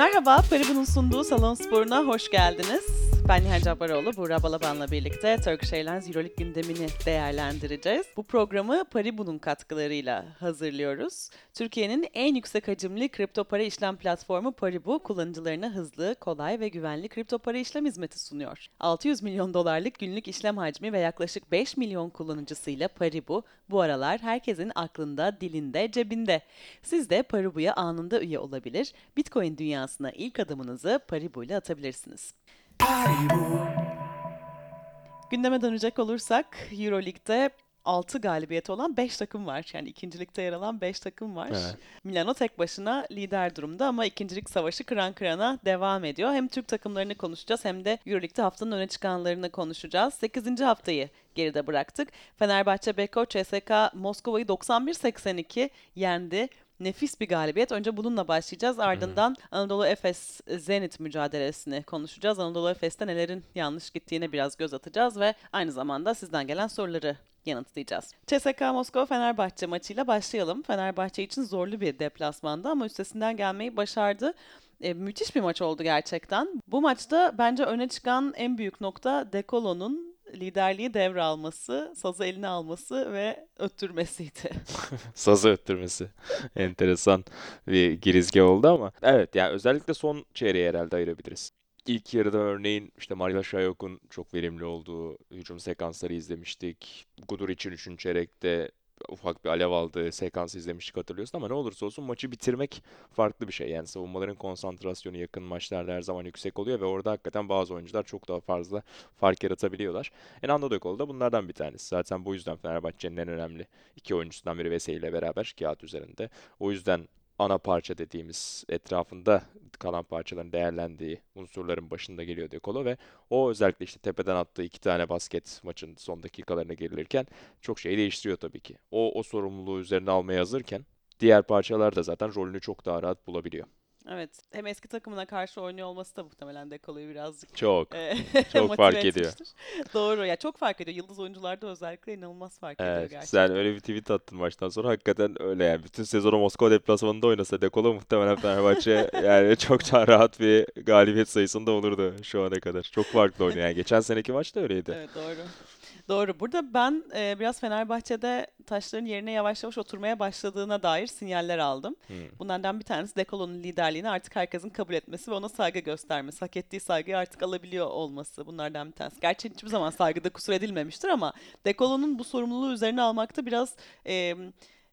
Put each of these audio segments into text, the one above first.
Merhaba, Paribu'nun sunduğu Salon Sporu'na hoş geldiniz. Ben Nihal Cabbaroğlu, Buğra Balaban'la birlikte Turkish Airlines Euroleague gündemini değerlendireceğiz. Bu programı Paribu'nun katkılarıyla hazırlıyoruz. Türkiye'nin en yüksek hacimli kripto para işlem platformu Paribu, kullanıcılarına hızlı, kolay ve güvenli kripto para işlem hizmeti sunuyor. 600 milyon dolarlık günlük işlem hacmi ve yaklaşık 5 milyon kullanıcısıyla Paribu, bu aralar herkesin aklında, dilinde, cebinde. Siz de Paribu'ya anında üye olabilir, Bitcoin dünyasına ilk adımınızı Paribu ile atabilirsiniz. Gündeme dönecek olursak Euroleague'de 6 galibiyeti olan 5 takım var. Yani ikincilikte yer alan 5 takım var. Evet. Milano tek başına lider durumda ama ikincilik savaşı kıran kırana devam ediyor. Hem Türk takımlarını konuşacağız hem de Euroleague'de haftanın öne çıkanlarını konuşacağız. 8. haftayı geride bıraktık. Fenerbahçe Beko CSK Moskova'yı 91-82 yendi. Nefis bir galibiyet. Önce bununla başlayacağız. Ardından Anadolu Efes Zenit mücadelesini konuşacağız. Anadolu Efes'te nelerin yanlış gittiğine biraz göz atacağız ve aynı zamanda sizden gelen soruları yanıtlayacağız. CSK Moskova Fenerbahçe maçıyla başlayalım. Fenerbahçe için zorlu bir deplasmanda ama üstesinden gelmeyi başardı. E, müthiş bir maç oldu gerçekten. Bu maçta bence öne çıkan en büyük nokta Dekolo'nun liderliği devralması, sazı eline alması ve öttürmesiydi. Sazı öttürmesi. Enteresan bir girizgah oldu ama. Evet yani özellikle son çeyreği herhalde ayırabiliriz. İlk yarıda örneğin işte Marila Şayok'un çok verimli olduğu hücum sekansları izlemiştik. Gudur için 3. çeyrekte ufak bir alev aldığı sekans izlemiştik hatırlıyorsun ama ne olursa olsun maçı bitirmek farklı bir şey. Yani savunmaların konsantrasyonu yakın maçlarda her zaman yüksek oluyor ve orada hakikaten bazı oyuncular çok daha fazla fark yaratabiliyorlar. Enando De Colo da bunlardan bir tanesi. Zaten bu yüzden Fenerbahçe'nin en önemli iki oyuncusundan biri Vesey ile beraber kağıt üzerinde. O yüzden ana parça dediğimiz etrafında kalan parçaların değerlendiği unsurların başında geliyor De Colo ve o özellikle işte tepeden attığı iki tane basket maçın son dakikalarına gelirken çok şey değiştiriyor tabii ki. O o sorumluluğu üzerine almaya hazırken diğer parçalar da zaten rolünü çok daha rahat bulabiliyor. Evet. Hem eski takımına karşı oynuyor olması da muhtemelen Dekolo'yu birazcık Çok. e, Çok fark ediyor. Doğru. Ya çok fark ediyor. Yıldız oyuncularda özellikle inanılmaz fark ediyor Evet, gerçekten. sen öyle bir tweet attın maçtan sonra hakikaten öyle yani. Bütün sezonu Moskova deplasmanında oynasa De Colo muhtemelen Fenerbahçe yani çok daha rahat bir galibiyet sayısında olurdu şu ana kadar. Çok farklı oynuyor yani. Geçen seneki maç da öyleydi. Evet doğru. Doğru. Burada ben e, biraz Fenerbahçe'de taşların yerine yavaş yavaş oturmaya başladığına dair sinyaller aldım. Hmm. Bunlardan bir tanesi Dekolo'nun liderliğini artık herkesin kabul etmesi ve ona saygı göstermesi. Hak ettiği saygıyı artık alabiliyor olması bunlardan bir tanesi. Gerçi hiçbir zaman saygıda kusur edilmemiştir ama Dekolo'nun bu sorumluluğu üzerine almakta biraz e,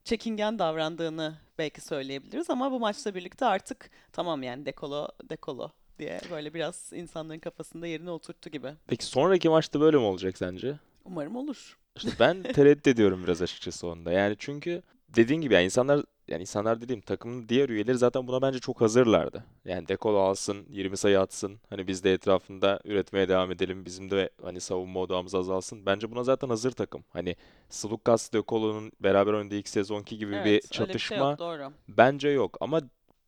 çekingen davrandığını belki söyleyebiliriz ama bu maçla birlikte artık tamam yani Dekolo, Dekolo diye böyle biraz insanların kafasında yerine oturttu gibi. Peki sonraki maçta böyle mi olacak sence? Umarım olur. İşte ben tereddüt ediyorum biraz açıkçası onda. Yani çünkü dediğin gibi yani insanlar yani insanlar dediğim takımın diğer üyeleri zaten buna bence çok hazırlardı. Yani Dekolo alsın, 20 sayı atsın. Hani biz de etrafında üretmeye devam edelim. Bizim de hani savunma odağımız azalsın. Bence buna zaten hazır takım. Hani Sulukas Dekolo'nun beraber oynadığı ilk sezonki gibi bir Evet, bir şey çatışma yok doğru. bence yok. Ama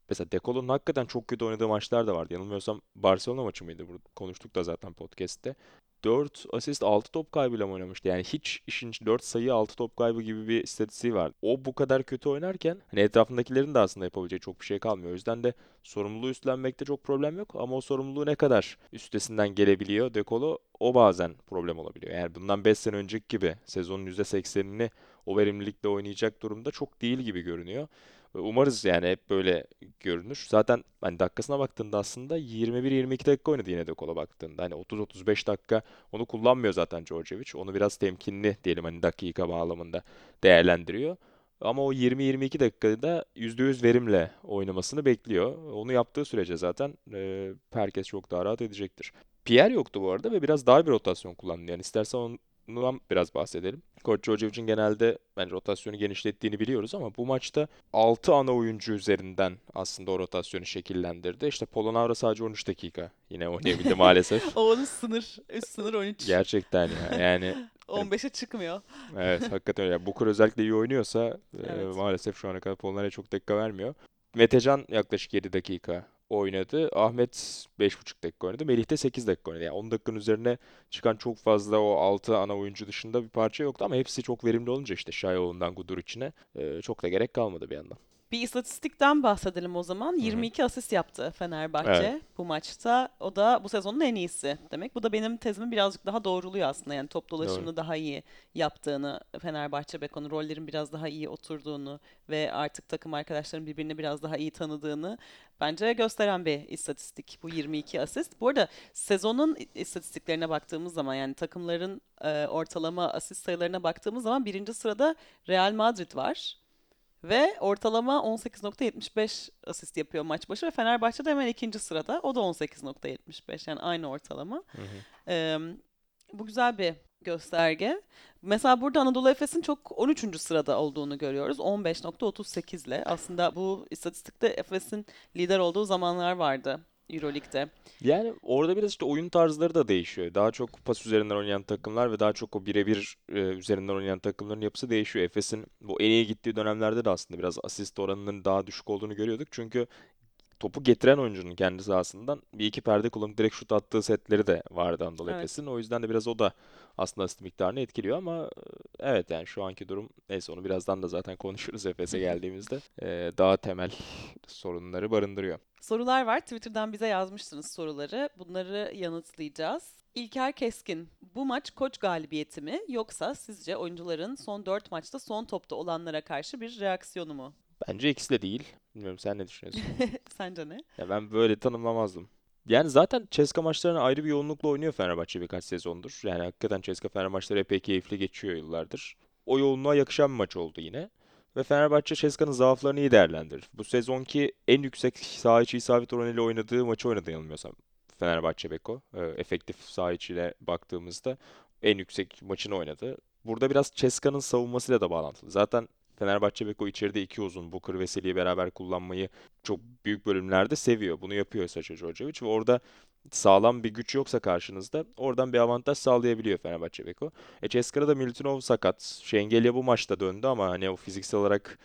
mesela Dekolo'nun hakikaten çok kötü oynadığı maçlar da vardı. Yanılmıyorsam Barcelona maçı mıydı? Burada konuştuk da zaten podcast'te. 4 asist 6 top kaybıyla mı oynamıştı? Yani hiç işin 4 sayı 6 top kaybı gibi bir istatistiği var. O bu kadar kötü oynarken hani etrafındakilerin de aslında yapabileceği çok bir şey kalmıyor. O yüzden de sorumluluğu üstlenmekte çok problem yok ama o sorumluluğu ne kadar üstesinden gelebiliyor Dekolo o bazen problem olabiliyor. Yani bundan 5 sene önceki gibi sezonun %80'ini o verimlilikle oynayacak durumda çok değil gibi görünüyor. Umarız yani hep böyle görünür. Zaten hani dakikasına baktığında aslında 21-22 dakika oynadı yine de kola baktığında. Hani 30-35 dakika onu kullanmıyor zaten Djordjevic. Onu biraz temkinli diyelim hani dakika bağlamında değerlendiriyor. Ama o 20-22 dakikada %100 verimle oynamasını bekliyor. Onu yaptığı sürece zaten e, herkes çok daha rahat edecektir. Pierre yoktu bu arada ve biraz dar bir rotasyon kullandı. Yani istersen ondan biraz bahsedelim. Koç Djordjevic'in genelde bence rotasyonu genişlettiğini biliyoruz ama bu maçta 6 ana oyuncu üzerinden aslında o rotasyonu şekillendirdi. İşte Polonara sadece 13 dakika yine oynayabildi maalesef. O onun sınır. Üst sınır 13. Gerçekten ya. Yani 15'e çıkmıyor. evet hakikaten öyle. Bukur özellikle iyi oynuyorsa e, Evet. maalesef şu ana kadar Polonara'ya çok dakika vermiyor. Metecan yaklaşık 7 dakika oynadı. Ahmet 5,5 dakika oynadı. Melih de 8 dakika oynadı. Yani 10 dakikanın üzerine çıkan çok fazla o 6 ana oyuncu dışında bir parça yoktu ama hepsi çok verimli olunca işte Şayoğlu'ndan Gudur içine çok da gerek kalmadı bir yandan. Bir istatistikten bahsedelim o zaman. hı. 22 asist yaptı Fenerbahçe Evet. bu maçta. O da bu sezonun en iyisi demek. Bu da benim tezimi birazcık daha doğruluyor aslında. Yani top Doğru. dolaşımını daha iyi yaptığını, Fenerbahçe Beko'nun rollerin biraz daha iyi oturduğunu ve artık takım arkadaşların birbirini biraz daha iyi tanıdığını bence gösteren bir istatistik bu 22 asist. Bu arada sezonun istatistiklerine baktığımız zaman yani takımların e, ortalama asist sayılarına baktığımız zaman birinci sırada Real Madrid var. Ve ortalama 18.75 asist yapıyor maç başı ve Fenerbahçe de hemen ikinci sırada. O da 18.75 yani aynı ortalama. Hı hı. Ee, bu güzel bir gösterge. Mesela burada Anadolu Efes'in çok 13. sırada olduğunu görüyoruz. 15.38 ile. Aslında bu istatistikte Efes'in lider olduğu zamanlar vardı Euroleague'de. Yani orada biraz işte oyun tarzları da değişiyor. Daha çok pas üzerinden oynayan takımlar ve daha çok o birebir e, üzerinden oynayan takımların yapısı değişiyor. Efes'in bu en iyi gittiği dönemlerde de aslında biraz asist oranının daha düşük olduğunu görüyorduk. Çünkü topu getiren oyuncunun kendi sahasından bir iki perde kullanıp direkt şut attığı setleri de vardı Anadolu Evet. Efes'in. O yüzden de biraz o da aslında asist miktarını etkiliyor ama e, evet yani şu anki durum neyse onu birazdan da zaten konuşuruz Efes'e geldiğimizde. E, daha temel sorunları barındırıyor. Sorular var. Twitter'dan bize yazmıştınız soruları. Bunları yanıtlayacağız. İlker Keskin, bu maç koç galibiyeti mi yoksa sizce oyuncuların son 4 maçta son topta olanlara karşı bir reaksiyonu mu? Bence ikisi de değil. Bilmiyorum sen ne düşünüyorsun? Sence ne? Ya ben böyle tanımlamazdım. Yani zaten Ceska maçlarına ayrı bir yoğunlukla oynuyor Fenerbahçe birkaç sezondur. Yani hakikaten Ceska Fener maçları epey keyifli geçiyor yıllardır. O yoğunluğa yakışan bir maç oldu yine. Ve Fenerbahçe Ceska'nın zaaflarını iyi değerlendirir. Bu sezonki en yüksek saha içi isabet oranıyla oynadığı maçı oynadı yanılmıyorsam. Fenerbahçe Beko. Ee, efektif saha içiyle baktığımızda en yüksek maçını oynadı. Burada biraz Ceska'nın savunmasıyla da bağlantılı. Zaten Fenerbahçe Beko içeride iki uzun Booker ve Selih'i beraber kullanmayı çok büyük bölümlerde seviyor. Bunu yapıyor Sacha Djordjevic ve orada sağlam bir güç yoksa karşınızda oradan bir avantaj sağlayabiliyor Fenerbahçe Beko. E Ceska'da da Milutinov sakat. Şengelya bu maçta döndü ama hani o fiziksel olarak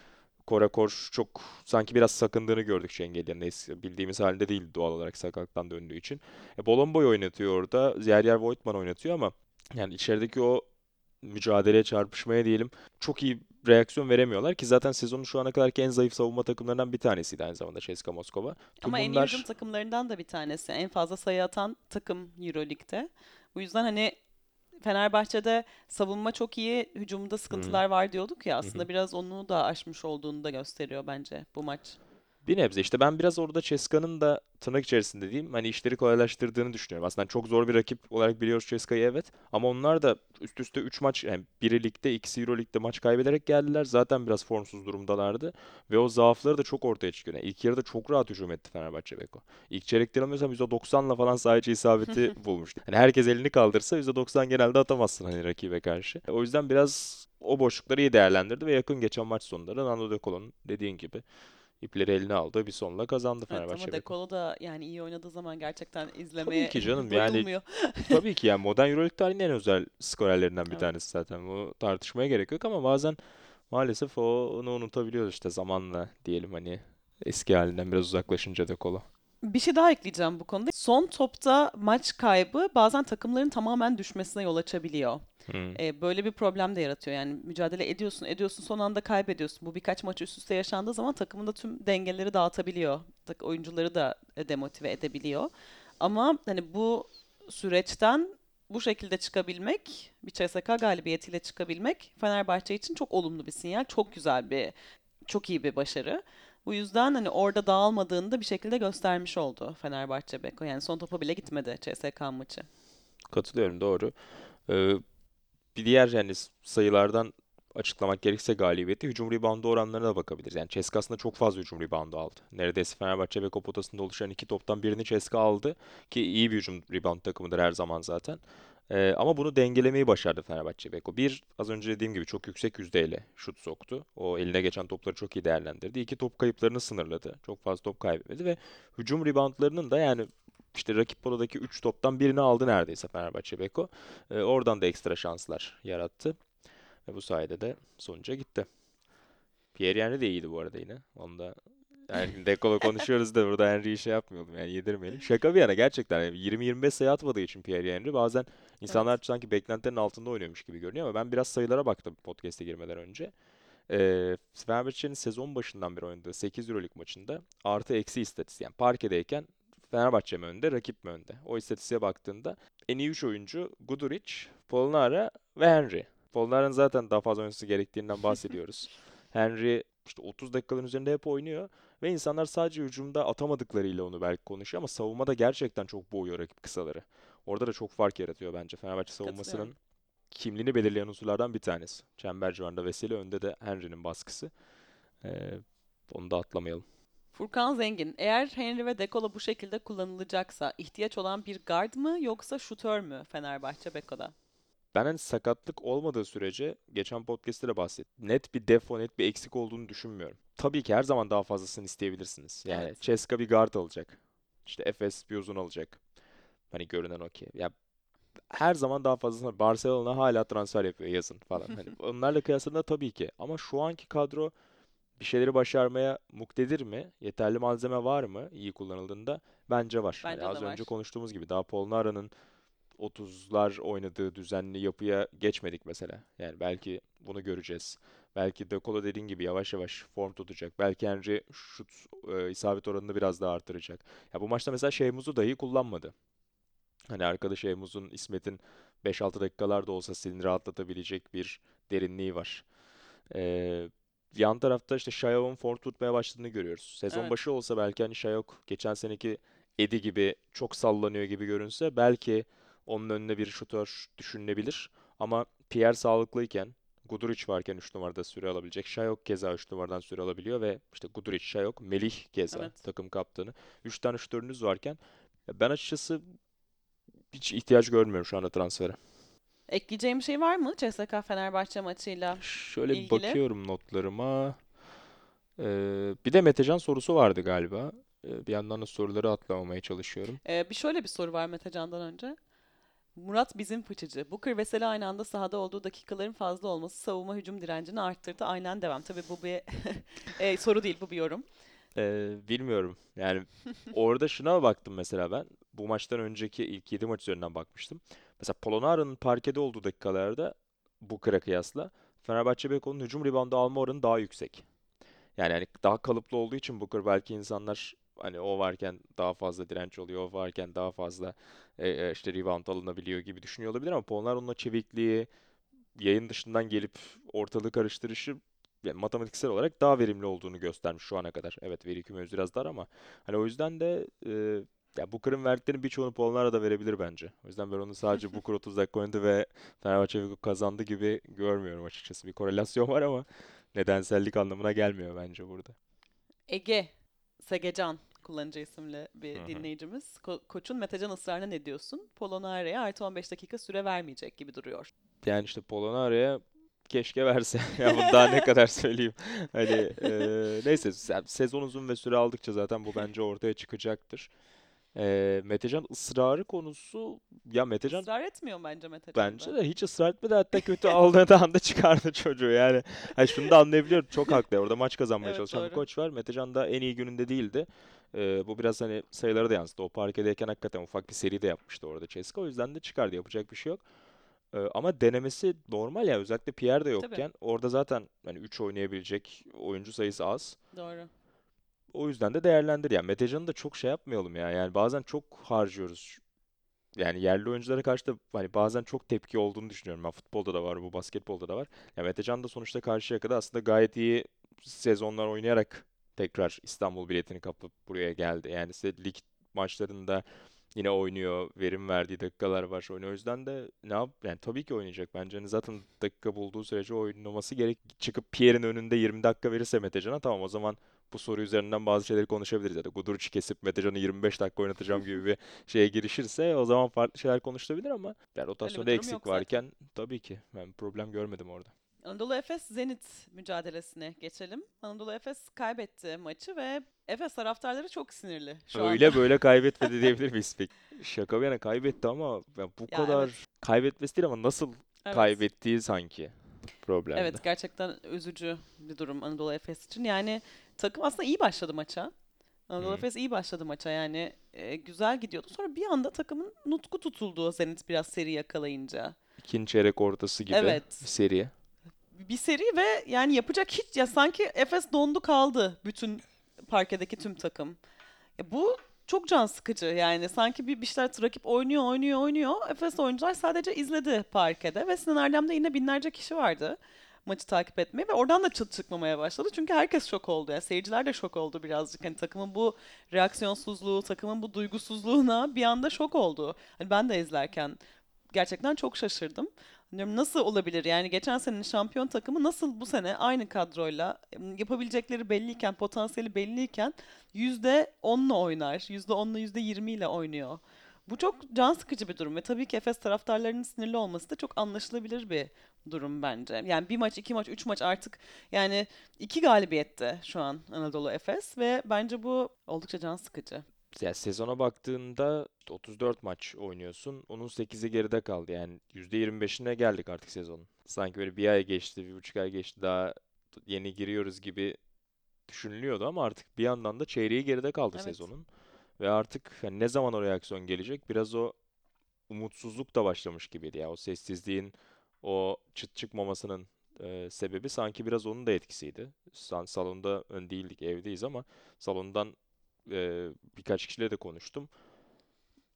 Korakor çok sanki biraz sakındığını gördük Şengelya'nın. Bildiğimiz halinde değil doğal olarak sakatlıktan döndüğü için. E Bolomboy oynatıyor orada. Yer yer Voigtman oynatıyor ama yani içerideki o mücadeleye çarpışmaya diyelim çok iyi reaksiyon veremiyorlar ki zaten sezonun şu ana kadarki en zayıf savunma takımlarından bir tanesiydi aynı zamanda CSKA Moskova. Tüm Ama en iyi bunlar takımlarından da bir tanesi. En fazla sayı atan takım Euroleague'de. Bu yüzden hani Fenerbahçe'de savunma çok iyi, hücumda sıkıntılar var diyorduk ya aslında biraz onu da aşmış olduğunu da gösteriyor bence bu maç. Bir nebze işte ben biraz orada Ceska'nın da tırnak içerisinde diyeyim hani işleri kolaylaştırdığını düşünüyorum. Aslında çok zor bir rakip olarak biliyoruz Ceska'yı evet ama onlar da üst üste 3 maç yani biri ligde ikisi Euro Lig'de maç kaybederek geldiler. Zaten biraz formsuz durumdalardı ve o zaafları da çok ortaya çıkıyor. Yani ilk yarıda çok rahat hücum etti Fenerbahçe Beko. İlk çeyrekte yanılmıyorsam %90'la falan sadece isabeti bulmuştu. Hani herkes elini kaldırsa %90 genelde atamazsın hani rakibe karşı. O yüzden biraz o boşlukları iyi değerlendirdi ve yakın geçen maç sonları Nando De Colo'nun dediğin gibi ipleri eline aldı. Bir sonla kazandı Evet ama Fenerbahçe De Beko. Colo da yani iyi oynadığı zaman gerçekten Tabii izlemeye ki canım yani tabii ki yani modern Euroleague tarihinin en özel skorerlerinden bir Evet. tanesi zaten. Bu tartışmaya gerek yok ama bazen maalesef onu unutabiliyoruz işte zamanla diyelim hani eski halinden biraz uzaklaşınca De Colo. Bir şey daha ekleyeceğim bu konuda. Son topta maç kaybı bazen takımların tamamen düşmesine yol açabiliyor. Hmm. E, böyle bir problem de yaratıyor. Yani mücadele ediyorsun, ediyorsun, son anda kaybediyorsun. Bu birkaç maç üst üste yaşandığı zaman takımın da tüm dengeleri dağıtabiliyor. Oyuncuları da e, demotive edebiliyor. Ama hani bu süreçten bu şekilde çıkabilmek, bir CSK galibiyetiyle çıkabilmek Fenerbahçe için çok olumlu bir sinyal. Çok güzel bir, çok iyi bir başarı. Bu yüzden hani orada dağılmadığını da bir şekilde göstermiş oldu Fenerbahçe Beko. Yani son topa bile gitmedi CSK maçı. Katılıyorum doğru. Ee, bir diğer yani sayılardan açıklamak gerekirse galibiyeti hücum reboundu oranlarına da bakabiliriz. Yani CSKA aslında çok fazla hücum reboundu aldı. Neredeyse Fenerbahçe ve potasında oluşan iki toptan birini CSKA aldı ki iyi bir hücum rebound takımıdır her zaman zaten. Ee, ama bunu dengelemeyi başardı Fenerbahçe Beko. Bir, az önce dediğim gibi çok yüksek yüzdeyle şut soktu. O eline geçen topları çok iyi değerlendirdi. İki top kayıplarını sınırladı. Çok fazla top kaybetmedi ve hücum reboundlarının da yani işte rakip potadaki 3 toptan birini aldı neredeyse Fenerbahçe Beko. Ee, oradan da ekstra şanslar yarattı. Ve bu sayede de sonuca gitti. Pierre Henry de iyiydi bu arada yine. Onu da yani Dekolo konuşuyoruz da burada Henry'yi şey yapmayalım yani yedirmeyelim. Şaka bir yana gerçekten yani 20-25 sayı atmadığı için Pierre Henry bazen insanlar Evet. sanki beklentilerin altında oynuyormuş gibi görünüyor ama ben biraz sayılara baktım podcast'e girmeden önce. Ee, Fenerbahçe'nin sezon başından beri oynadığı 8 Euroleague maçında artı eksi istatistik. Yani parkedeyken Fenerbahçe mi önde, rakip mi önde? O istatistiğe baktığında en iyi 3 oyuncu Guduric, Polonara ve Henry. Polonara'nın zaten daha fazla oynaması gerektiğinden bahsediyoruz. Henry işte 30 dakikaların üzerinde hep oynuyor ve insanlar sadece hücumda atamadıklarıyla onu belki konuşuyor ama savunmada gerçekten çok boğuyor rakip kısaları. Orada da çok fark yaratıyor bence Fenerbahçe savunmasının kimliğini belirleyen unsurlardan bir tanesi. Çember civarında Veseli, önde de Henry'nin baskısı. Ee, onu da atlamayalım. Furkan Zengin, eğer Henry ve Dekolo bu şekilde kullanılacaksa ihtiyaç olan bir guard mı yoksa şutör mü Fenerbahçe Beko'da? Ben hani sakatlık olmadığı sürece geçen podcast'te de bahsettim. Net bir defo, net bir eksik olduğunu düşünmüyorum. Tabii ki her zaman daha fazlasını isteyebilirsiniz. Yani Evet. Ceska bir guard alacak. İşte Efes bir uzun alacak. Hani görünen okey. Ya her zaman daha fazlasını Barcelona hala transfer yapıyor yazın falan. Hani onlarla kıyasladığında tabii ki. Ama şu anki kadro bir şeyleri başarmaya muktedir mi? Yeterli malzeme var mı iyi kullanıldığında? Bence var. Bence az de önce var. konuştuğumuz gibi daha Polnara'nın 30'lar oynadığı düzenli yapıya geçmedik mesela. Yani belki bunu göreceğiz. Belki De Colo dediğin gibi yavaş yavaş form tutacak. Belki Henry şut e, isabet oranını biraz daha artıracak. Ya bu maçta mesela Şeymuz'u dahi kullanmadı. Hani arkada Şeymuz'un, İsmet'in 5-6 dakikalarda olsa seni rahatlatabilecek bir derinliği var. Ee, yan tarafta işte Şayok'un form tutmaya başladığını görüyoruz. Sezon Evet. başı olsa belki hani Şayok geçen seneki Edi gibi çok sallanıyor gibi görünse belki onun önüne bir şutör düşünülebilir. Ama Pierre sağlıklıyken, Guduric varken 3 numarada süre alabilecek. Şayok keza 3 numaradan süre alabiliyor ve işte Guduric, Şayok, Melih keza Evet. takım kaptanı. 3 tane şutörünüz varken ben açıkçası hiç ihtiyaç görmüyorum şu anda transfere. Ekleyeceğim bir şey var mı CSKA Fenerbahçe maçıyla Şöyle bir ilgili? bakıyorum notlarıma. Ee, bir de Metecan sorusu vardı galiba. Ee, bir yandan da soruları atlamamaya çalışıyorum. Ee, bir şöyle bir soru var Metecan'dan önce. Murat bizim fıçıcı. Booker ve Sela aynı anda sahada olduğu dakikaların fazla olması savunma hücum direncini arttırdı. Aynen devam. Tabii bu bir e, soru değil, bu bir yorum. Ee, bilmiyorum. Yani orada şuna baktım mesela ben. Bu maçtan önceki ilk 7 maç üzerinden bakmıştım. Mesela Polonara'nın parkede olduğu dakikalarda Booker'a kıyasla Fenerbahçe Beko'nun hücum reboundu alma oranı daha yüksek. Yani hani daha kalıplı olduğu için Booker belki insanlar hani o varken daha fazla direnç oluyor, o varken daha fazla e, e, işte rebound alınabiliyor gibi düşünüyor olabilir ama Polonara onun çevikliği, yayın dışından gelip ortalığı karıştırışı yani matematiksel olarak daha verimli olduğunu göstermiş şu ana kadar. Evet veri kümesi biraz dar ama hani o yüzden de e, ya Booker'ın verdiklerinin birçoğunu Polonara da verebilir bence. O yüzden ben onu sadece Booker 30 dakika oynadı ve Fenerbahçe kazandı gibi görmüyorum açıkçası. Bir korelasyon var ama nedensellik anlamına gelmiyor bence burada. Ege Segecan kullanıcı isimli bir Hı hı. dinleyicimiz. Ko- koçun Metecan ısrarına ne diyorsun? Polonara'ya artı 15 dakika süre vermeyecek gibi duruyor. Yani işte Polonara'ya keşke verse. Ya bunu daha ne kadar söyleyeyim. Hani e, neyse se- sezon uzun ve süre aldıkça zaten bu bence ortaya çıkacaktır. E, Metecan ısrarı konusu ya Metecan Israr etmiyor bence Metecan bence de hiç ısrar etmedi hatta kötü aldığı anda çıkardı çocuğu yani. Hani şunu da anlayabiliyorum çok haklı orada maç kazanmaya Evet çalışan bir doğru. koç var. Metecan da en iyi gününde değildi. E, bu biraz hani sayıları da yansıdı. O parkedeyken hakikaten ufak bir seri de yapmıştı orada Ceska. O yüzden de çıkardı yapacak bir şey yok. Ee, ama denemesi normal ya özellikle Pierre de Tabii yokken orada zaten hani 3 oynayabilecek oyuncu sayısı az. doğru. O yüzden de değerlendir. Yani Metecan'ı da çok şey yapmayalım ya. Yani bazen çok harcıyoruz. Yani yerli oyunculara karşı da hani bazen çok tepki olduğunu düşünüyorum. Ben futbolda da var, bu basketbolda da var. Ya Metecan da sonuçta Karşıyaka'da aslında gayet iyi sezonlar oynayarak tekrar İstanbul biletini kapıp buraya geldi. Yani size lig maçlarında yine oynuyor, verim verdiği dakikalar var. Oynuyor. O yüzden de ne yap yani tabii ki oynayacak. Bence hani zaten dakika bulduğu sürece oynaması gerek. Çıkıp Pierre'in önünde 20 dakika verirse Metecan'a tamam o zaman bu soru üzerinden bazı şeyleri konuşabiliriz. Ya da Guduric'i kesip Metecan'ı 25 dakika oynatacağım gibi bir şeye girişirse o zaman farklı şeyler konuşulabilir ama yani rotasyonda eksik yok zaten. varken tabii ki ben problem görmedim orada. Anadolu Efes Zenit mücadelesine geçelim. Anadolu Efes kaybetti maçı ve Efes taraftarları çok sinirli şu anda. Öyle böyle kaybetmedi diyebilir miyiz peki? Şaka bir yana kaybetti ama ya bu Ya kadar evet. kaybetmesi değil ama nasıl Evet. kaybettiği sanki problemdi. Evet gerçekten üzücü bir durum Anadolu Efes için. Yani takım aslında iyi başladı maça. Anadolu Hı. Efes iyi başladı maça yani e, güzel gidiyordu. Sonra bir anda takımın nutku tutuldu Zenit biraz seri yakalayınca. İkinci çeyrek ortası gibi Evet. bir seri. bir seri ve yani yapacak hiç ya sanki Efes dondu kaldı bütün parkedeki tüm takım. Ya bu çok can sıkıcı yani sanki bir şeyler rakip oynuyor oynuyor oynuyor. Efes oyuncular sadece izledi parkede ve Sinan yine binlerce kişi vardı maçı takip etmeye ve oradan da çıt çıkmamaya başladı. Çünkü herkes şok oldu. Yani seyirciler de şok oldu birazcık. Hani takımın bu reaksiyonsuzluğu, takımın bu duygusuzluğuna bir anda şok oldu. Hani ben de izlerken gerçekten çok şaşırdım. Diyorum nasıl olabilir? Yani geçen senenin şampiyon takımı nasıl bu sene aynı kadroyla yapabilecekleri belliyken, potansiyeli belliyken %10'la oynar. %10'la %20 ile oynuyor. Bu çok can sıkıcı bir durum ve tabii ki Efes taraftarlarının sinirli olması da çok anlaşılabilir bir durum bence. Yani bir maç, iki maç, üç maç artık yani iki galibiyette şu an Anadolu Efes ve bence bu oldukça can sıkıcı. Ya sezona baktığında 34 maç oynuyorsun. Onun 8'i geride kaldı. Yani %25'ine geldik artık sezonun. Sanki böyle bir ay geçti, bir buçuk ay geçti daha yeni giriyoruz gibi düşünülüyordu ama artık bir yandan da çeyreği geride kaldı Evet. sezonun. Ve artık hani ne zaman o reaksiyon gelecek? Biraz o umutsuzluk da başlamış gibiydi ya. O sessizliğin, o çıt çıkmamasının e, sebebi sanki biraz onun da etkisiydi. Salonda ön değildik, evdeyiz ama salondan e, birkaç kişiyle de konuştum.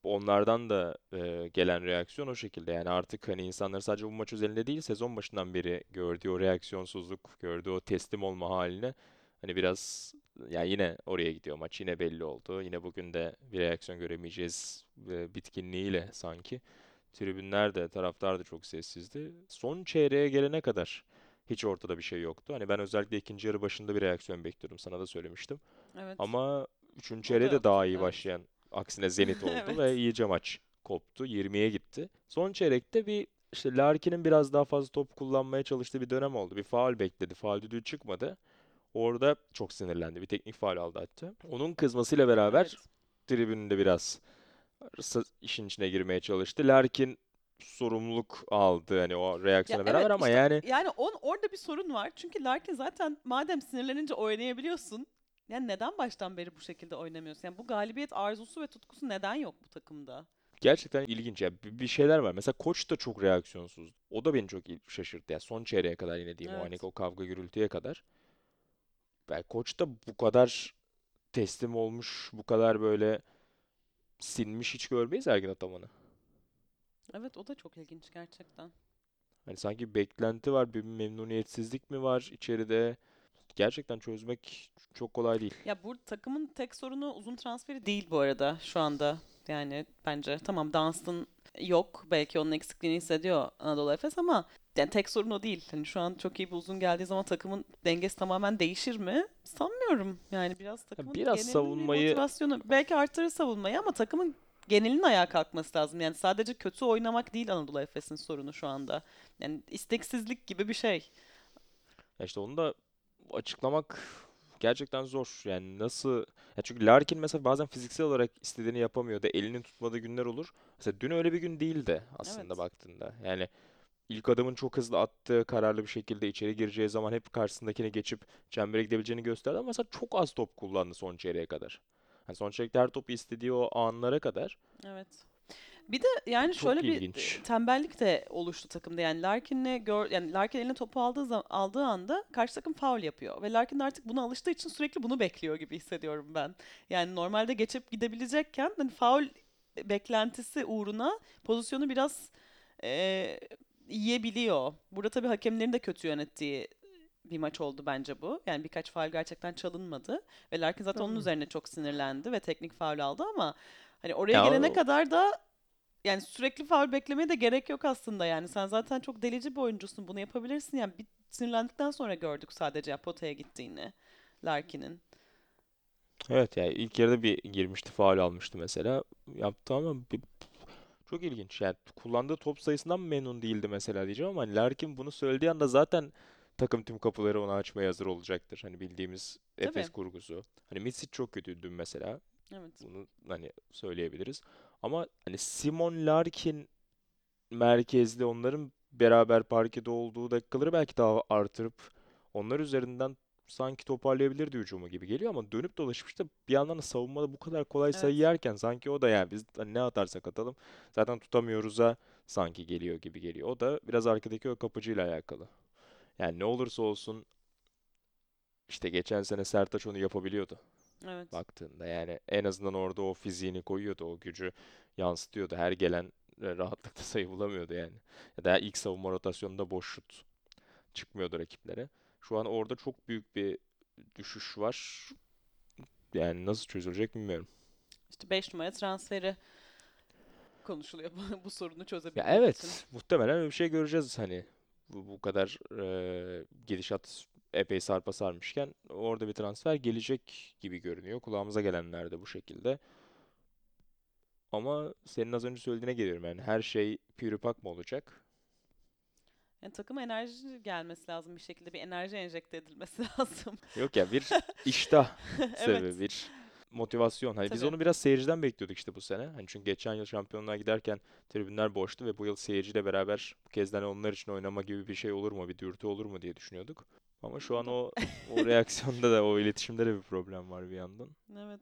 Onlardan da e, gelen reaksiyon o şekilde. Yani artık hani insanlar sadece bu maç özelinde değil, sezon başından beri gördüğü o reaksiyonsuzluk, gördüğü o teslim olma haline hani biraz ya yine oraya gidiyor maç. Yine belli oldu. Yine bugün de bir reaksiyon göremeyeceğiz e, bitkinliğiyle sanki. Tribünler de, taraftar da çok sessizdi. Son çeyreğe gelene kadar hiç ortada bir şey yoktu. Hani ben özellikle ikinci yarı başında bir reaksiyon bekliyordum. Sana da söylemiştim. Evet. Ama üçüncü O da daha iyi Evet. başlayan aksine Zenit oldu Evet. ve iyice maç koptu. 20'ye gitti. Son çeyrekte bir işte Larkin'in biraz daha fazla top kullanmaya çalıştığı bir dönem oldu. Bir faul bekledi. Faul düdüğü çıkmadı. Orada çok sinirlendi. Bir teknik faul aldı hatta. Onun kızmasıyla beraber Evet. tribünde biraz işin içine girmeye çalıştı. Larkin sorumluluk aldı hani o Ya reaksiyona beraber evet ama işte yani yani on, orada bir sorun var. Çünkü Larkin zaten madem sinirlenince oynayabiliyorsun. Yani neden baştan beri bu şekilde oynamıyorsun? Yani bu galibiyet arzusu ve tutkusu neden yok bu takımda? Gerçekten ilginç ya. Bir şeyler var. Mesela koç da çok reaksiyonsuz. O da beni çok şaşırttı. Ya son çeyreğe kadar yine diyeyim o hani Evet. o kavga gürültüye kadar. Ben koç da bu kadar teslim olmuş, bu kadar böyle sinmiş hiç görmeyiz Ergin Ataman'ı. Evet o da çok ilginç gerçekten. Hani sanki beklenti var, bir memnuniyetsizlik mi var içeride? Gerçekten çözmek çok kolay değil. Ya bu takımın tek sorunu uzun transferi değil bu arada şu anda. Yani bence tamam Dunstan yok. Belki onun eksikliğini hissediyor Anadolu Efes ama yani tek sorun o değil. Hani şu an çok iyi bir uzun geldiği zaman takımın dengesi tamamen değişir mi? Sanmıyorum. Yani biraz takımın biraz genelinin bir savunmayı- motivasyonu belki artırır savunmayı ama takımın genelinin ayağa kalkması lazım. Yani sadece kötü oynamak değil Anadolu Efes'in sorunu şu anda. Yani isteksizlik gibi bir şey. Ya işte onu da açıklamak gerçekten zor. Yani nasıl? Ya çünkü Larkin mesela bazen fiziksel olarak istediğini yapamıyor da elinin tutmadığı günler olur. Mesela dün öyle bir gün değildi aslında Evet. baktığında. Yani ilk adımın çok hızlı attığı, kararlı bir şekilde içeri gireceği zaman hep karşısındakini geçip çembere gidebileceğini gösterdi ama mesela çok az top kullandı son çeyreğe kadar. Hani son çeyrekte her topu istediği o anlara kadar Evet. Bir de yani çok şöyle bir ilginç. e, tembellik de oluştu takımda. Yani Larkin'le gör yani Larkin eline topu aldığı zaman, aldığı anda karşı takım faul yapıyor ve Larkin de artık buna alıştığı için sürekli bunu bekliyor gibi hissediyorum ben. Yani normalde geçip gidebilecekken hani faul beklentisi uğruna pozisyonu biraz e, yiyebiliyor. Burada tabii hakemlerin de kötü yönettiği bir maç oldu bence bu. Yani birkaç faul gerçekten çalınmadı ve Larkin zaten onun Hmm. üzerine çok sinirlendi ve teknik faul aldı ama hani oraya Ya gelene o- kadar da yani sürekli faul beklemeye de gerek yok aslında yani. Sen zaten çok delici bir oyuncusun. Bunu yapabilirsin. Yani bir sinirlendikten sonra gördük sadece ya potaya gittiğini Larkin'in. Evet yani ilk yarıda bir girmişti, faul almıştı mesela. Yaptı ama bir, çok ilginç. Yani kullandığı top sayısından memnun değildi mesela diyeceğim ama hani Larkin bunu söylediği anda zaten takım tüm kapıları ona açmaya hazır olacaktır. Hani bildiğimiz Efes kurgusu. Hani Misic çok kötüydü dün mesela. Evet. Bunu hani söyleyebiliriz. Ama hani Simon Larkin merkezli onların beraber parkede olduğu dakikaları belki daha artırıp onlar üzerinden sanki toparlayabilirdi hücumu gibi geliyor ama dönüp dolaşıp işte bir yandan da savunmada bu kadar kolay sayı Evet. yerken sanki o da yani biz hani ne atarsak atalım zaten tutamıyoruz'a sanki geliyor gibi geliyor. O da biraz arkadaki o kapıcıyla alakalı. Yani ne olursa olsun işte geçen sene Sertaç onu yapabiliyordu Evet. baktığında. Yani en azından orada o fiziğini koyuyordu, o gücü yansıtıyordu. Her gelen e, rahatlıkla sayı bulamıyordu yani. Ya da ilk savunma rotasyonunda boş şut çıkmıyordu rakiplere. Şu an orada çok büyük bir düşüş var. Yani nasıl çözülecek bilmiyorum. İşte 5 numara transferi konuşuluyor bu, sorunu Ya çözebilmek evet, için. muhtemelen öyle bir şey göreceğiz hani. Bu, bu kadar e, gidişat epey sarpa sarmışken orada bir transfer gelecek gibi görünüyor. Kulağımıza gelenler de bu şekilde. Ama senin az önce söylediğine geliyorum yani her şey pürüpak mı olacak? Yani takıma enerji gelmesi lazım bir şekilde. Bir enerji enjekte edilmesi lazım. Yok ya bir iştah sebebi, Evet. bir motivasyon. Hani biz Tabii. onu biraz seyirciden bekliyorduk işte bu sene. Hani çünkü geçen yıl şampiyonluğa giderken tribünler boştu ve bu yıl seyirciyle beraber bu kez de hani onlar için oynama gibi bir şey olur mu, bir dürtü olur mu diye düşünüyorduk. Ama şu an o o reaksiyonda da o iletişimde de bir problem var bir yandan. Evet.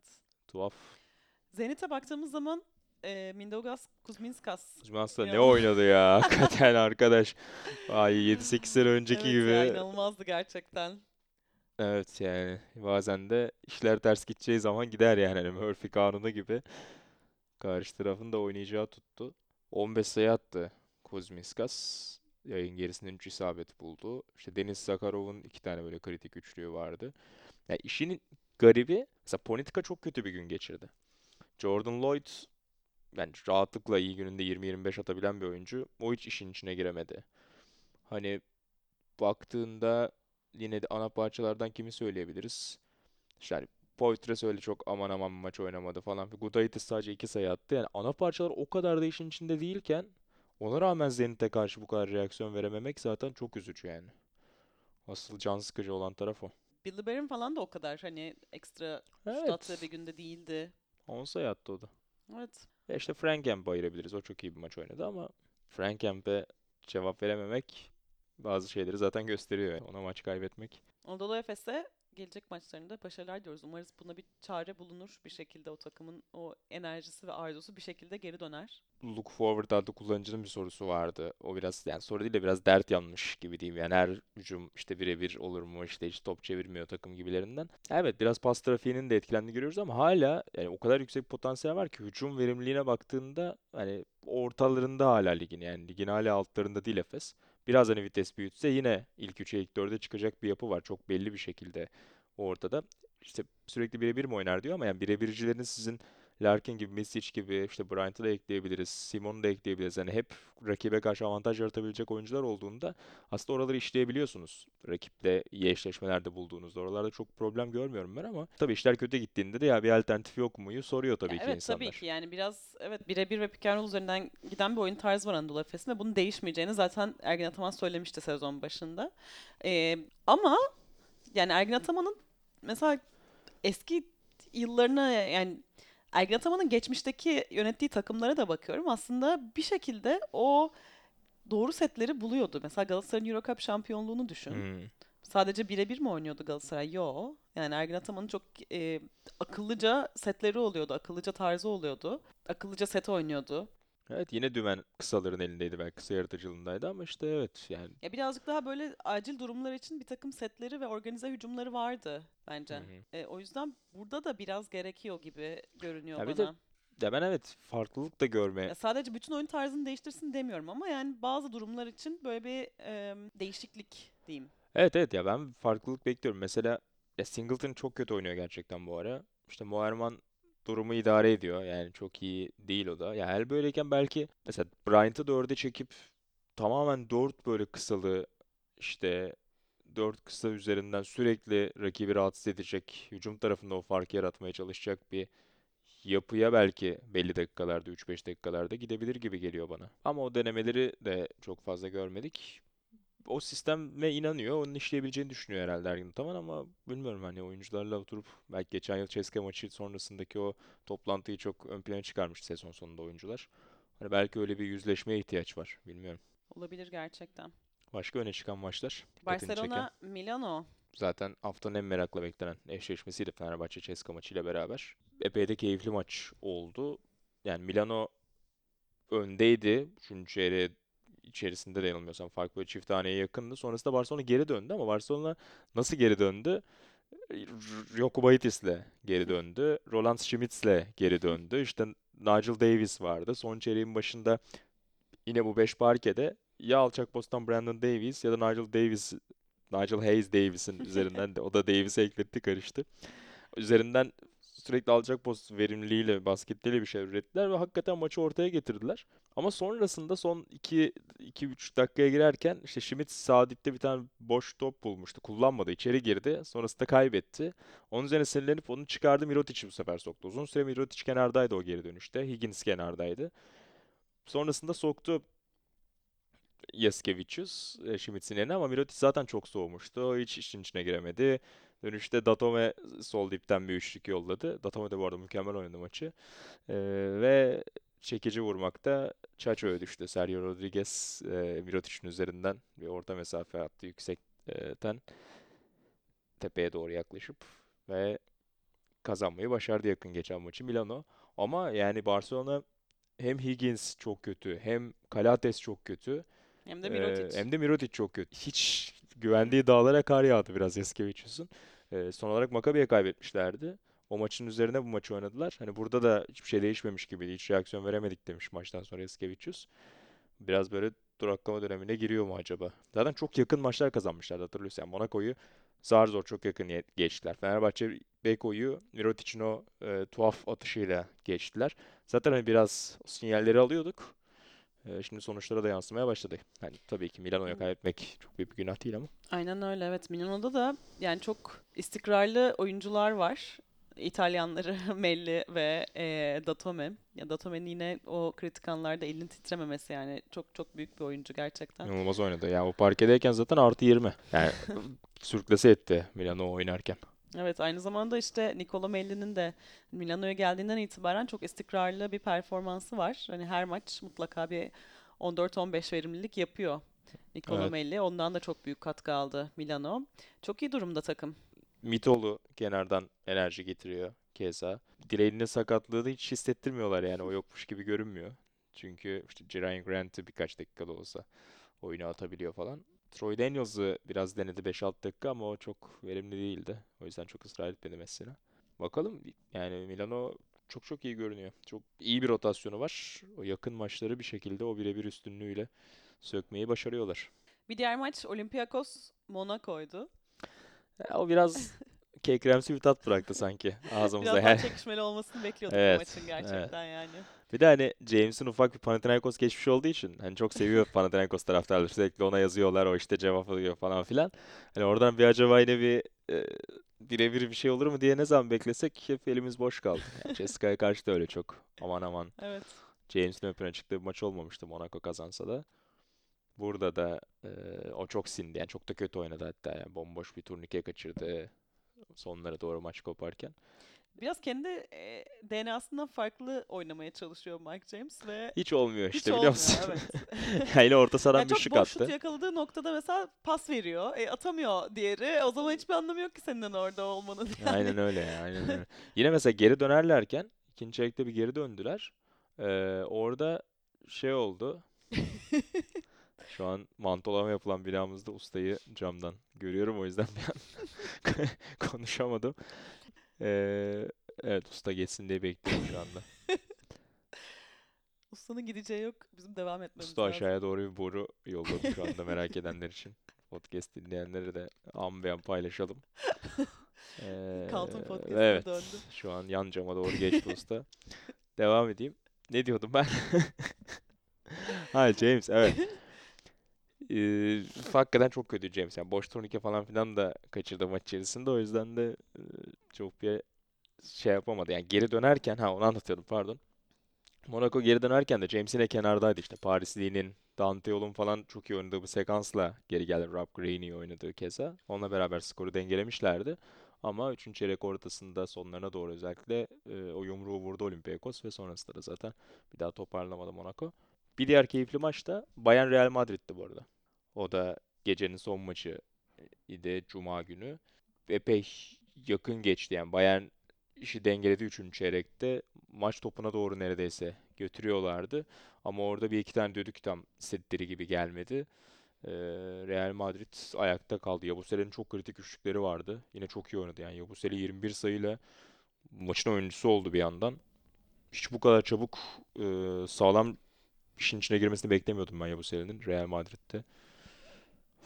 Tuhaf. Zenit'e baktığımız zaman e, Mindaugas Kuzminskas. Kuzmansla ne oynadı ya hakikaten arkadaş. Ay 7-8 sene önceki Evet gibi. inanılmazdı gerçekten. Evet yani bazen de işler ters gideceği zaman gider yani hani Murphy kanunu gibi. Karşı tarafın da oynayacağı tuttu. 15 sayı attı Kuzminskas. Yayın gerisinde 3 isabet buldu. İşte Deniz Sakarov'un iki tane böyle kritik üçlüğü vardı. Yani işin garibi mesela Ponitka çok kötü bir gün geçirdi. Jordan Lloyd yani rahatlıkla iyi gününde 20-25 atabilen bir oyuncu. O hiç işin içine giremedi. Hani baktığında yine de ana parçalardan kimi söyleyebiliriz? İşte hani Poitras öyle çok aman aman maç oynamadı falan. Gudaitis sadece iki sayı attı. Yani ana parçalar o kadar da işin içinde değilken ona rağmen Zenit'e karşı bu kadar reaksiyon verememek zaten çok üzücü yani. Asıl can sıkıcı olan taraf o. Billy falan da o kadar hani ekstra şut Evet. attığı bir günde değildi. 10 sayı attı o da. Evet. Ya işte Frank Kemp'i ayırabiliriz. O çok iyi bir maç oynadı ama Frank Kemp'e cevap verememek bazı şeyleri zaten gösteriyor. yani. Ona maç kaybetmek. Anadolu Efes'e gelecek maçlarında başarılar diliyoruz. Umarız buna bir çare bulunur bir şekilde o takımın o enerjisi ve arzusu bir şekilde geri döner. Look Forward adlı kullanıcının bir sorusu vardı. O biraz yani soru değil de biraz dert yanmış gibi diyeyim. Yani her hücum işte birebir olur mu işte hiç top çevirmiyor takım gibilerinden. Evet biraz pas trafiğinin de etkilendiğini görüyoruz ama hala yani o kadar yüksek potansiyel var ki hücum verimliliğine baktığında hani ortalarında hala ligin yani ligin hala altlarında değil Efes. Biraz hani vites büyütse yine ilk 3'e ilk 4'e çıkacak bir yapı var. Çok belli bir şekilde ortada. İşte sürekli birebir mi oynar diyor ama yani birebircilerin sizin Larkin gibi, Misic gibi, işte Bryant'ı da ekleyebiliriz, Simon'u da ekleyebiliriz. Yani hep rakibe karşı avantaj yaratabilecek oyuncular olduğunda aslında oraları işleyebiliyorsunuz. Rakiple iyi eşleşmelerde bulduğunuzda. Oralarda çok problem görmüyorum ben ama tabii işler kötü gittiğinde de ya bir alternatif yok muyu soruyor tabii Ya ki evet insanlar. tabii ki yani biraz evet birebir ve pick üzerinden giden bir oyun tarzı var Anadolu Efes'in ve bunun değişmeyeceğini zaten Ergin Ataman söylemişti sezon başında. Ee, ama yani Ergin Ataman'ın mesela eski yıllarına yani Ergin Ataman'ın geçmişteki yönettiği takımlara da bakıyorum. Aslında bir şekilde o doğru setleri buluyordu. Mesela Galatasaray'ın Euro Cup şampiyonluğunu düşün. Hmm. Sadece birebir mi oynuyordu Galatasaray? Yo. Yani Ergin Ataman'ın çok e, akıllıca setleri oluyordu. Akıllıca tarzı oluyordu. Akıllıca set oynuyordu. Evet yine dümen kısaların elindeydi belki kısa yaratıcılığındaydı ama işte evet yani. Ya birazcık daha böyle acil durumlar için bir takım setleri ve organize hücumları vardı bence. Hı hı. E, o yüzden burada da biraz gerekiyor gibi görünüyor Ya bir de bana. ya ben evet farklılık da görme Ya sadece bütün oyun tarzını değiştirsin demiyorum ama yani bazı durumlar için böyle bir e, değişiklik diyeyim. Evet evet ya ben farklılık bekliyorum. Mesela ya Singleton çok kötü oynuyor gerçekten bu ara. İşte Moerman durumu idare ediyor. Yani çok iyi değil o da. Ya hal böyleyken belki mesela Bryant'ı dörde çekip tamamen dört böyle kısalı işte dört kısa üzerinden sürekli rakibi rahatsız edecek, hücum tarafında o farkı yaratmaya çalışacak bir yapıya belki belli dakikalarda 3-5 dakikalarda gidebilir gibi geliyor bana. Ama o denemeleri de çok fazla görmedik o sisteme inanıyor. Onun işleyebileceğini düşünüyor herhalde Ergin Ataman ama bilmiyorum hani oyuncularla oturup belki geçen yıl CSKA maçı sonrasındaki o toplantıyı çok ön plana çıkarmıştı sezon sonunda oyuncular. Hani belki öyle bir yüzleşmeye ihtiyaç var. Bilmiyorum. Olabilir gerçekten. Başka öne çıkan maçlar dikkatini çeken. Barcelona, Milano. Zaten haftanın en merakla beklenen eşleşmesiydi Fenerbahçe CSKA maçıyla beraber. Epey de keyifli maç oldu. Yani Milano öndeydi. Üçüncü çeyreğe içerisinde de yanılmıyorsam fark böyle çift haneye yakındı. Sonrasında Barcelona geri döndü ama Barcelona nasıl geri döndü? Jokubaitis'le geri döndü. Roland Schmitz'le geri döndü. İşte Nigel Davis vardı. Son çeyreğin başında yine bu beş parkede ya alçak postan Brandon Davis ya da Nigel Davis Nigel Hayes Davis'in üzerinden de o da Davis'e ekletti karıştı. Üzerinden sürekli alçak post verimliliğiyle, basketleriyle bir şey ürettiler ve hakikaten maçı ortaya getirdiler. Ama sonrasında son 2 2-3 dakikaya girerken işte Schmidt sağ dipte bir tane boş top bulmuştu. Kullanmadı. içeri girdi. Sonrasında kaybetti. Onun üzerine sinirlenip onu çıkardı. Mirotic bu sefer soktu. Uzun süre Mirotic kenardaydı o geri dönüşte. Higgins kenardaydı. Sonrasında soktu Jaskevicius e, Schmidt'in yerine ama Mirotic zaten çok soğumuştu. Hiç işin içine giremedi. Dönüşte Datome sol dipten bir üçlük yolladı. Datome de bu arada mükemmel oynadı maçı. Ee, ve çekici vurmakta Chacho'ya düştü. Sergio Rodriguez e, Mirotic'in üzerinden bir orta mesafe attı yüksekten tepeye doğru yaklaşıp ve kazanmayı başardı yakın geçen maçı Milano. Ama yani Barcelona hem Higgins çok kötü hem Calates çok kötü. Hem de Ee, Mirotic. hem de Mirotic çok kötü. Hiç güvendiği dağlara kar yağdı biraz Jaskevicius'un. Ee, son olarak Maccabi'ye kaybetmişlerdi. O maçın üzerine bu maçı oynadılar. Hani burada da hiçbir şey değişmemiş gibiydi. Hiç reaksiyon veremedik demiş maçtan sonra Jaskevicius. Biraz böyle duraklama dönemine giriyor mu acaba? Zaten çok yakın maçlar kazanmışlardı hatırlıyorsun. Yani Monaco'yu zar zor çok yakın geçtiler. Fenerbahçe Beko'yu Mirotic'in o e, tuhaf atışıyla geçtiler. Zaten hani biraz sinyalleri alıyorduk. E, şimdi sonuçlara da yansımaya başladı. Hani tabii ki Milano'ya kaybetmek çok büyük bir günah değil ama. Aynen öyle evet. Milano'da da yani çok istikrarlı oyuncular var. İtalyanları Melli ve e, Datome. Ya Datome'nin yine o kritik anlarda elinin titrememesi yani çok çok büyük bir oyuncu gerçekten. İnanılmaz oynadı. Yani o parkedeyken zaten artı 20. Yani sürklese etti Milano oynarken. Evet aynı zamanda işte Nicolo Melli'nin de Milano'ya geldiğinden itibaren çok istikrarlı bir performansı var. Hani her maç mutlaka bir 14-15 verimlilik yapıyor Nicolo Evet. Melli. Ondan da çok büyük katkı aldı Milano. Çok iyi durumda takım. Mitolu kenardan enerji getiriyor keza. Dileğinin sakatlığı da hiç hissettirmiyorlar yani o yokmuş gibi görünmüyor. Çünkü işte Jerian Grant'ı birkaç dakikada olsa oyuna atabiliyor falan. Troy Daniels'ı biraz denedi 5-6 dakika ama o çok verimli değildi. O yüzden çok ısrar etmedi mesela. Bakalım yani Milano çok çok iyi görünüyor. Çok iyi bir rotasyonu var. O yakın maçları bir şekilde o birebir üstünlüğüyle sökmeyi başarıyorlar. Bir diğer maç Olympiakos Monaco'ydu. Ya o biraz kekremsi bir tat bıraktı sanki ağzımıza. Biraz daha Yani çekişmeli olmasını bekliyorduk bu Evet, maçın gerçekten yani. Bir de hani James'in ufak bir Panathinaikos geçmiş olduğu için hani çok seviyor Panathinaikos taraftarları. Sürekli ona yazıyorlar. O işte cevap alıyor falan filan. Hani oradan bir acaba yine bir e, birebir bir şey olur mu diye ne zaman beklesek hep elimiz boş kaldı. Yani Ceska'ya karşı da öyle çok aman aman Evet. James'in plana çıktığı bir maç olmamıştı Monaco kazansa da. Burada da e, o çok sindi. Yani çok da kötü oynadı hatta. Yani bomboş bir turnike kaçırdı sonlara doğru maç koparken. Biraz kendi e, DNA'sından farklı oynamaya çalışıyor Mike James ve Hiç olmuyor hiç işte biliyor olmuyor. musun? Evet. Yani orta sahadan Yani bir çok şut boş şut attı. yakaladığı noktada mesela pas veriyor. E, atamıyor diğeri. O zaman hiçbir anlamı yok ki senin orada olmanın. Yani. Aynen öyle ya, aynen öyle. Yine mesela geri dönerlerken ikinci çeyrekte bir geri döndüler. Ee, orada şey oldu. Şu an mantolama yapılan binamızda ustayı camdan görüyorum o yüzden bir an konuşamadım. Ee, evet usta geçsin diye bekliyorum şu anda. Ustanın gideceği yok. Bizim devam etmemiz Usta lazım. aşağıya doğru bir boru yolladı şu anda merak edenler için. Podcast dinleyenlere de an be an paylaşalım. Ee, Carlton Podcast'ına evet. döndü. Şu an yan cama doğru geçti usta. Devam edeyim. Ne diyordum ben? Ha James evet. Ee, hakikaten çok kötü James. Yani boş turnike falan filan da kaçırdı maç içerisinde. O yüzden de çok bir şey yapamadı. Yani geri dönerken ha onu anlatıyordum pardon. Monaco geri dönerken de James yine kenardaydı işte. Paris Lee'nin, Dante Yol'un falan çok iyi oynadığı bir sekansla geri geldi. Rob iyi oynadığı keza. Onunla beraber skoru dengelemişlerdi. Ama 3. çeyrek ortasında sonlarına doğru özellikle e, o yumruğu vurdu Olympiakos ve sonrasında da zaten bir daha toparlamadı Monaco. Bir diğer keyifli maç da Bayern Real Madrid'ti bu arada. O da gecenin son maçı idi Cuma günü. Epey yakın geçti yani Bayern işi dengeledi 3. çeyrekte. Maç topuna doğru neredeyse götürüyorlardı. Ama orada bir iki tane düdük tam istedikleri gibi gelmedi. Ee, Real Madrid ayakta kaldı. Yabuse'nin çok kritik üçlükleri vardı. Yine çok iyi oynadı. Yani Yabusele 21 sayıyla maçın oyuncusu oldu bir yandan. Hiç bu kadar çabuk e, sağlam işin içine girmesini beklemiyordum ben Yabuse'nin Real Madrid'de.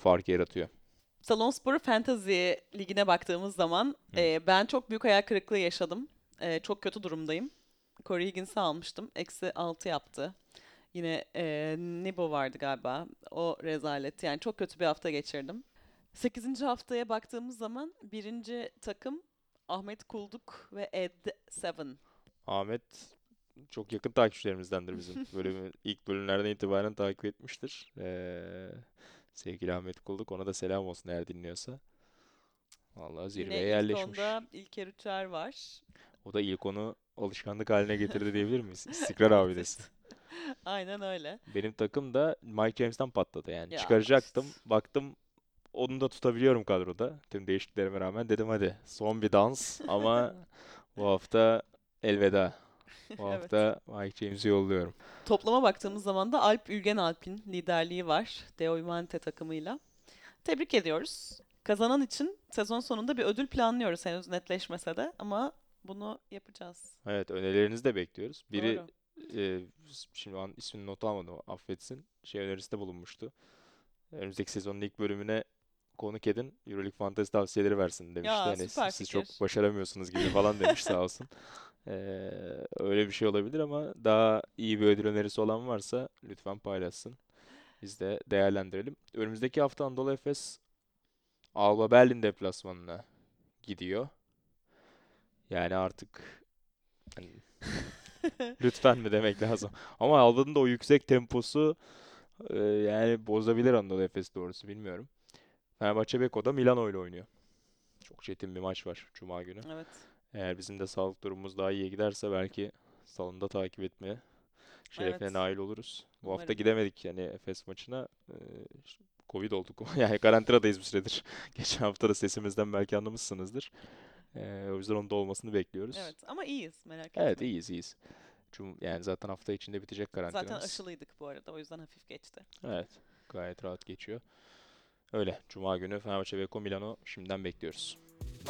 Fark yaratıyor. Salonspor Fantasy Ligi'ne baktığımız zaman Hı. e, ben çok büyük hayal kırıklığı yaşadım. E, çok kötü durumdayım. Corey Higgins'i almıştım. Eksi 6 yaptı. Yine e, Nibo vardı galiba. O rezalet. Yani çok kötü bir hafta geçirdim. 8. haftaya baktığımız zaman birinci takım Ahmet Kulduk ve Ed Seven. Ahmet çok yakın takipçilerimizdendir bizim. Bölümü, ilk bölümlerden itibaren takip etmiştir. Ee, sevgili Ahmet Kulluk ona da selam olsun eğer dinliyorsa. Vallahi zirveye Yine ilk yerleşmiş. onda İlker Üçer var. O da ilk onu alışkanlık haline getirdi diyebilir miyiz? İstikrar abidesi. Aynen öyle. Benim takım da Mike James'ten patladı yani. Ya Çıkaracaktım. Baktım onu da tutabiliyorum kadroda. Tüm değişikliklerime rağmen dedim hadi son bir dans ama bu hafta elveda. Bu Evet. hafta Mike James'i yolluyorum. Toplama baktığımız zaman da Alp Ülgen Alp'in liderliği var. Deo Imante takımıyla. Tebrik ediyoruz. Kazanan için sezon sonunda bir ödül planlıyoruz henüz netleşmese de ama bunu yapacağız. Evet önerilerinizi de bekliyoruz. Biri Doğru. e, şimdi an ismini not almadım affetsin. Şey önerisinde bulunmuştu. Önümüzdeki sezonun ilk bölümüne konuk edin. Euroleague Fantasy tavsiyeleri versin demişti. Ya, Hani süper siz çok fikir. başaramıyorsunuz gibi falan demiş sağ olsun. Ee, öyle bir şey olabilir ama daha iyi bir ödül önerisi olan varsa lütfen paylaşsın. Biz de değerlendirelim. Önümüzdeki hafta Anadolu Efes Alba Berlin deplasmanına gidiyor. Yani artık hani lütfen mi demek lazım. Ama Alba'nın da o yüksek temposu e, yani bozabilir Anadolu Efes doğrusu bilmiyorum. Fenerbahçe Beko'da Milano ile oynuyor. Çok çetin bir maç var Cuma günü. Evet. Eğer bizim de sağlık durumumuz daha iyiye giderse belki salonda takip etmeye şerefine Evet. nail oluruz. Bu hafta Umarım. gidemedik yani Efes maçına. Ee, işte Covid olduk. Yani karantinadayız bir süredir. Geçen hafta da sesimizden belki anlamışsınızdır. Ee, o yüzden onun da olmasını bekliyoruz. Evet ama iyiyiz merak Evet etmeyin. iyiyiz iyiyiz. Cum yani zaten hafta içinde bitecek Zaten karantinamız. aşılıydık bu arada o yüzden hafif geçti. Evet gayet rahat geçiyor. Öyle. Cuma günü Fenerbahçe Beko Milano şimdiden bekliyoruz.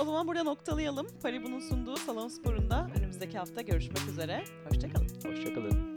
O zaman burada noktalayalım. Paribu'nun sunduğu Salon Spor'unda önümüzdeki hafta görüşmek üzere. Hoşçakalın. Hoşçakalın.